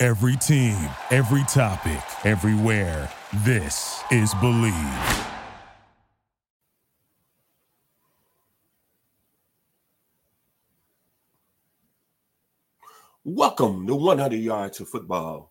Every team, every topic, everywhere. This is Believe. Welcome to 100 Yards of Football.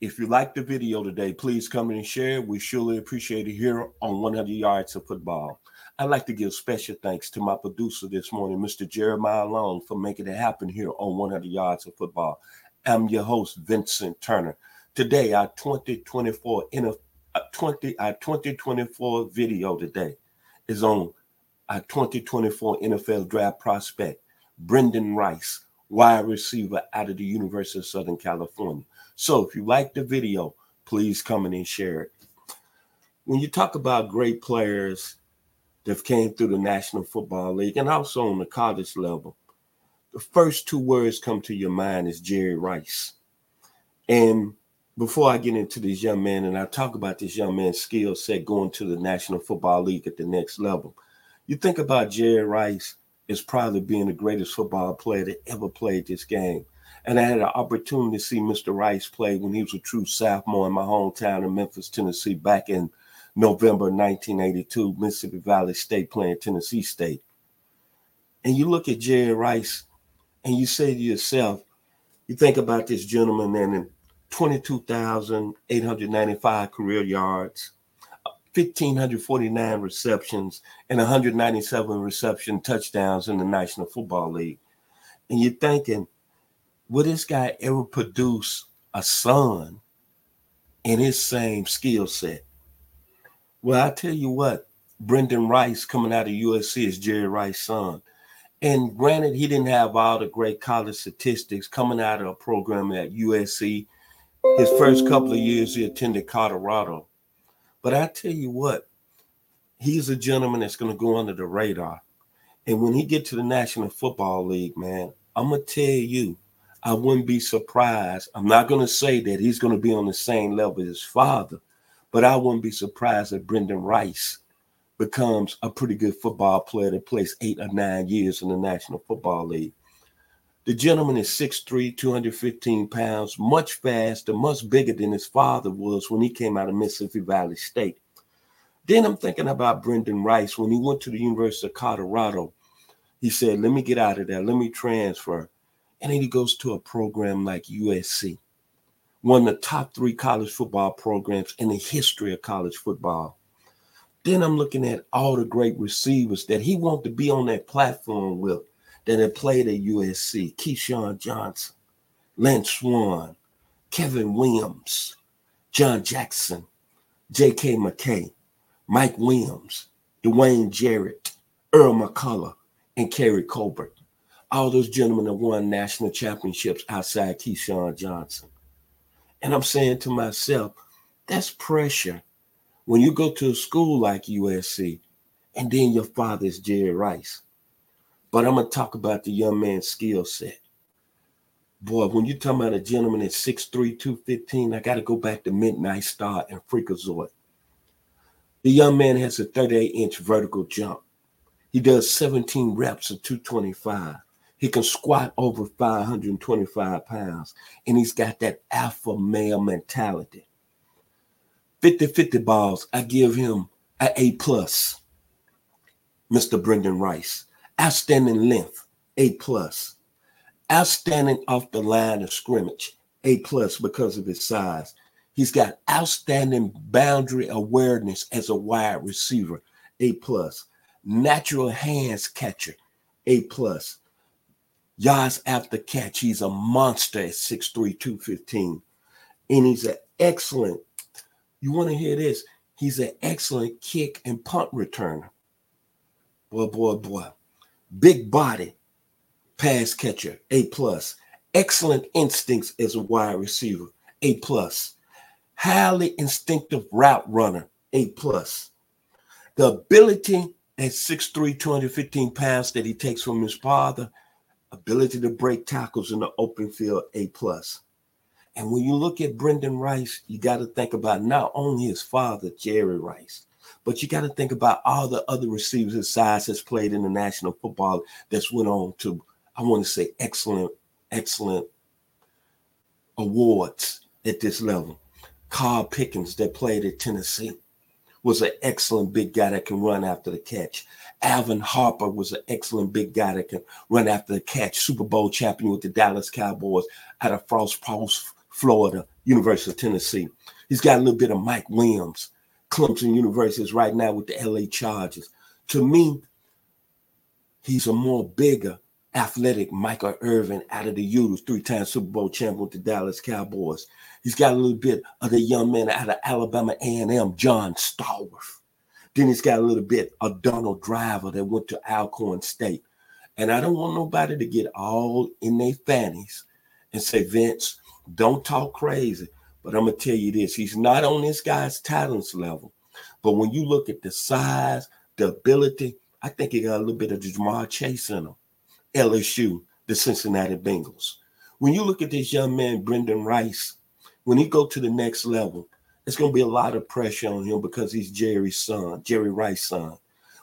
If you like the video today, please come and share. We surely appreciate it here on 100 Yards of Football. I'd like to give special thanks to my producer this morning, Mr. Jeremiah Long, for making it happen here on 100 Yards of Football. I'm your host, Vincent Turner. Today, our 2024 in a, uh, 20 our 2024 video today is on our 2024 NFL draft prospect, Brendan Rice wide receiver out of the University of Southern California. So if you like the video, please come in and share it. When you talk about great players that came through the National Football League and also on the college level, the first two words come to your mind is Jerry Rice. And before I get into this young man and I talk about this young man's skill set going to the National Football League at the next level, you think about Jerry Rice is probably being the greatest football player that ever played this game. And I had an opportunity to see Mr. Rice play when he was a true sophomore in my hometown in Memphis, Tennessee, back in November 1982, Mississippi Valley State playing Tennessee State. And you look at Jerry Rice and you say to yourself, you think about this gentleman and 22,895 career yards, 1,549 receptions and 197 reception touchdowns in the National Football League. And you're thinking, will this guy ever produce a son in his same skill set? Well, I tell you what, Brendan Rice coming out of USC is Jerry Rice's son. And granted, he didn't have all the great college statistics coming out of a program at USC. His first couple of years, he attended Colorado. But I tell you what, he's a gentleman that's going to go under the radar. And when he get to the National Football League, man, I'm gonna tell you, I wouldn't be surprised. I'm not gonna say that he's gonna be on the same level as his father, but I wouldn't be surprised if Brendan Rice becomes a pretty good football player that plays eight or nine years in the National Football League. The gentleman is 6'3, 215 pounds, much faster, much bigger than his father was when he came out of Mississippi Valley State. Then I'm thinking about Brendan Rice when he went to the University of Colorado. He said, Let me get out of there, let me transfer. And then he goes to a program like USC, one of the top three college football programs in the history of college football. Then I'm looking at all the great receivers that he wanted to be on that platform with that had played at USC, Keyshawn Johnson, Lynn Swann, Kevin Williams, John Jackson, J.K. McKay, Mike Williams, Dwayne Jarrett, Earl McCullough, and Keary Colbert. All those gentlemen have won national championships outside Keyshawn Johnson. And I'm saying to myself, that's pressure when you go to a school like USC and then your father is Jerry Rice. But I'm gonna talk about the young man's skill set. Boy, when you're talking about a gentleman at 6'3, 215, I gotta go back to Midnight Star and Freak-a-Zoid. The young man has a 38 inch vertical jump. He does 17 reps of 225. He can squat over 525 pounds, and he's got that alpha male mentality. 50 50 balls, I give him an A plus. Mr. Brendan Rice. Outstanding length, A plus. Outstanding off the line of scrimmage, A plus because of his size. He's got outstanding boundary awareness as a wide receiver, A plus. Natural hands catcher, A plus. Yards after catch, he's a monster at 6'3, 215. And he's an excellent, you want to hear this? He's an excellent kick and punt returner. Boy, boy, boy big body, pass catcher, A plus, excellent instincts as a wide receiver, A plus. Highly instinctive route runner, A plus. The ability at 6'3, 215 pounds that he takes from his father, ability to break tackles in the open field, A plus. And when you look at Brendan Rice, you got to think about not only his father, Jerry Rice, but you got to think about all the other receivers his size has played in the National Football that's went on to, I want to say, excellent, excellent awards at this level. Carl Pickens that played at Tennessee was an excellent big guy that can run after the catch. Alvin Harper was an excellent big guy that can run after the catch. Super Bowl champion with the Dallas Cowboys out of Frostproof, Florida, University of Tennessee. He's got a little bit of Mike Williams. Clemson University is right now with the LA Chargers. To me, he's a more bigger, athletic Michael Irvin out of the Utes, three-time Super Bowl champion with the Dallas Cowboys. He's got a little bit of the young man out of Alabama A&M, John Stallworth. Then he's got a little bit of Donald Driver that went to Alcorn State. And I don't want nobody to get all in their fannies and say, Vince, don't talk crazy. But I'm gonna tell you this: he's not on this guy's talents level. But when you look at the size, the ability, I think he got a little bit of Ja'Marr Chase in him. LSU, the Cincinnati Bengals. When you look at this young man, Brendan Rice, when he go to the next level, it's gonna be a lot of pressure on him because he's Jerry's son, Jerry Rice's son.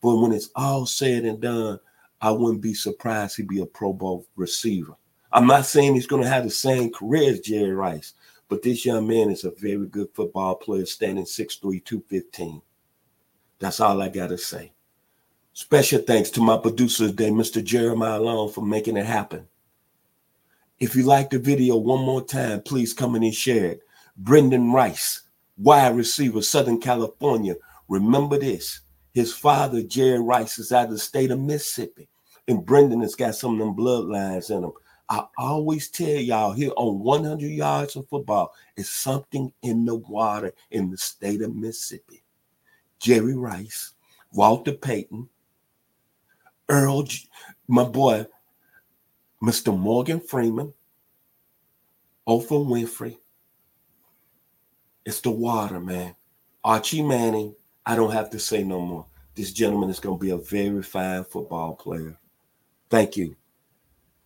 But when it's all said and done, I wouldn't be surprised he'd be a Pro Bowl receiver. I'm not saying he's going to have the same career as Jerry Rice, but this young man is a very good football player, standing 6'3, 215. That's all I got to say. Special thanks to my producer today, Mr. Jeremiah Long, for making it happen. If you like the video one more time, please come in and share it. Brendan Rice, wide receiver, Southern California. Remember this. His father, Jerry Rice, is out of the state of Mississippi. And Brendan has got some of them bloodlines in him. I always tell y'all here on 100 yards of football is something in the water in the state of Mississippi. Jerry Rice, Walter Payton, Earl, my boy, Mr. Morgan Freeman, Oprah Winfrey. It's the water, man. Archie Manning, I don't have to say no more. This gentleman is going to be a very fine football player. Thank you.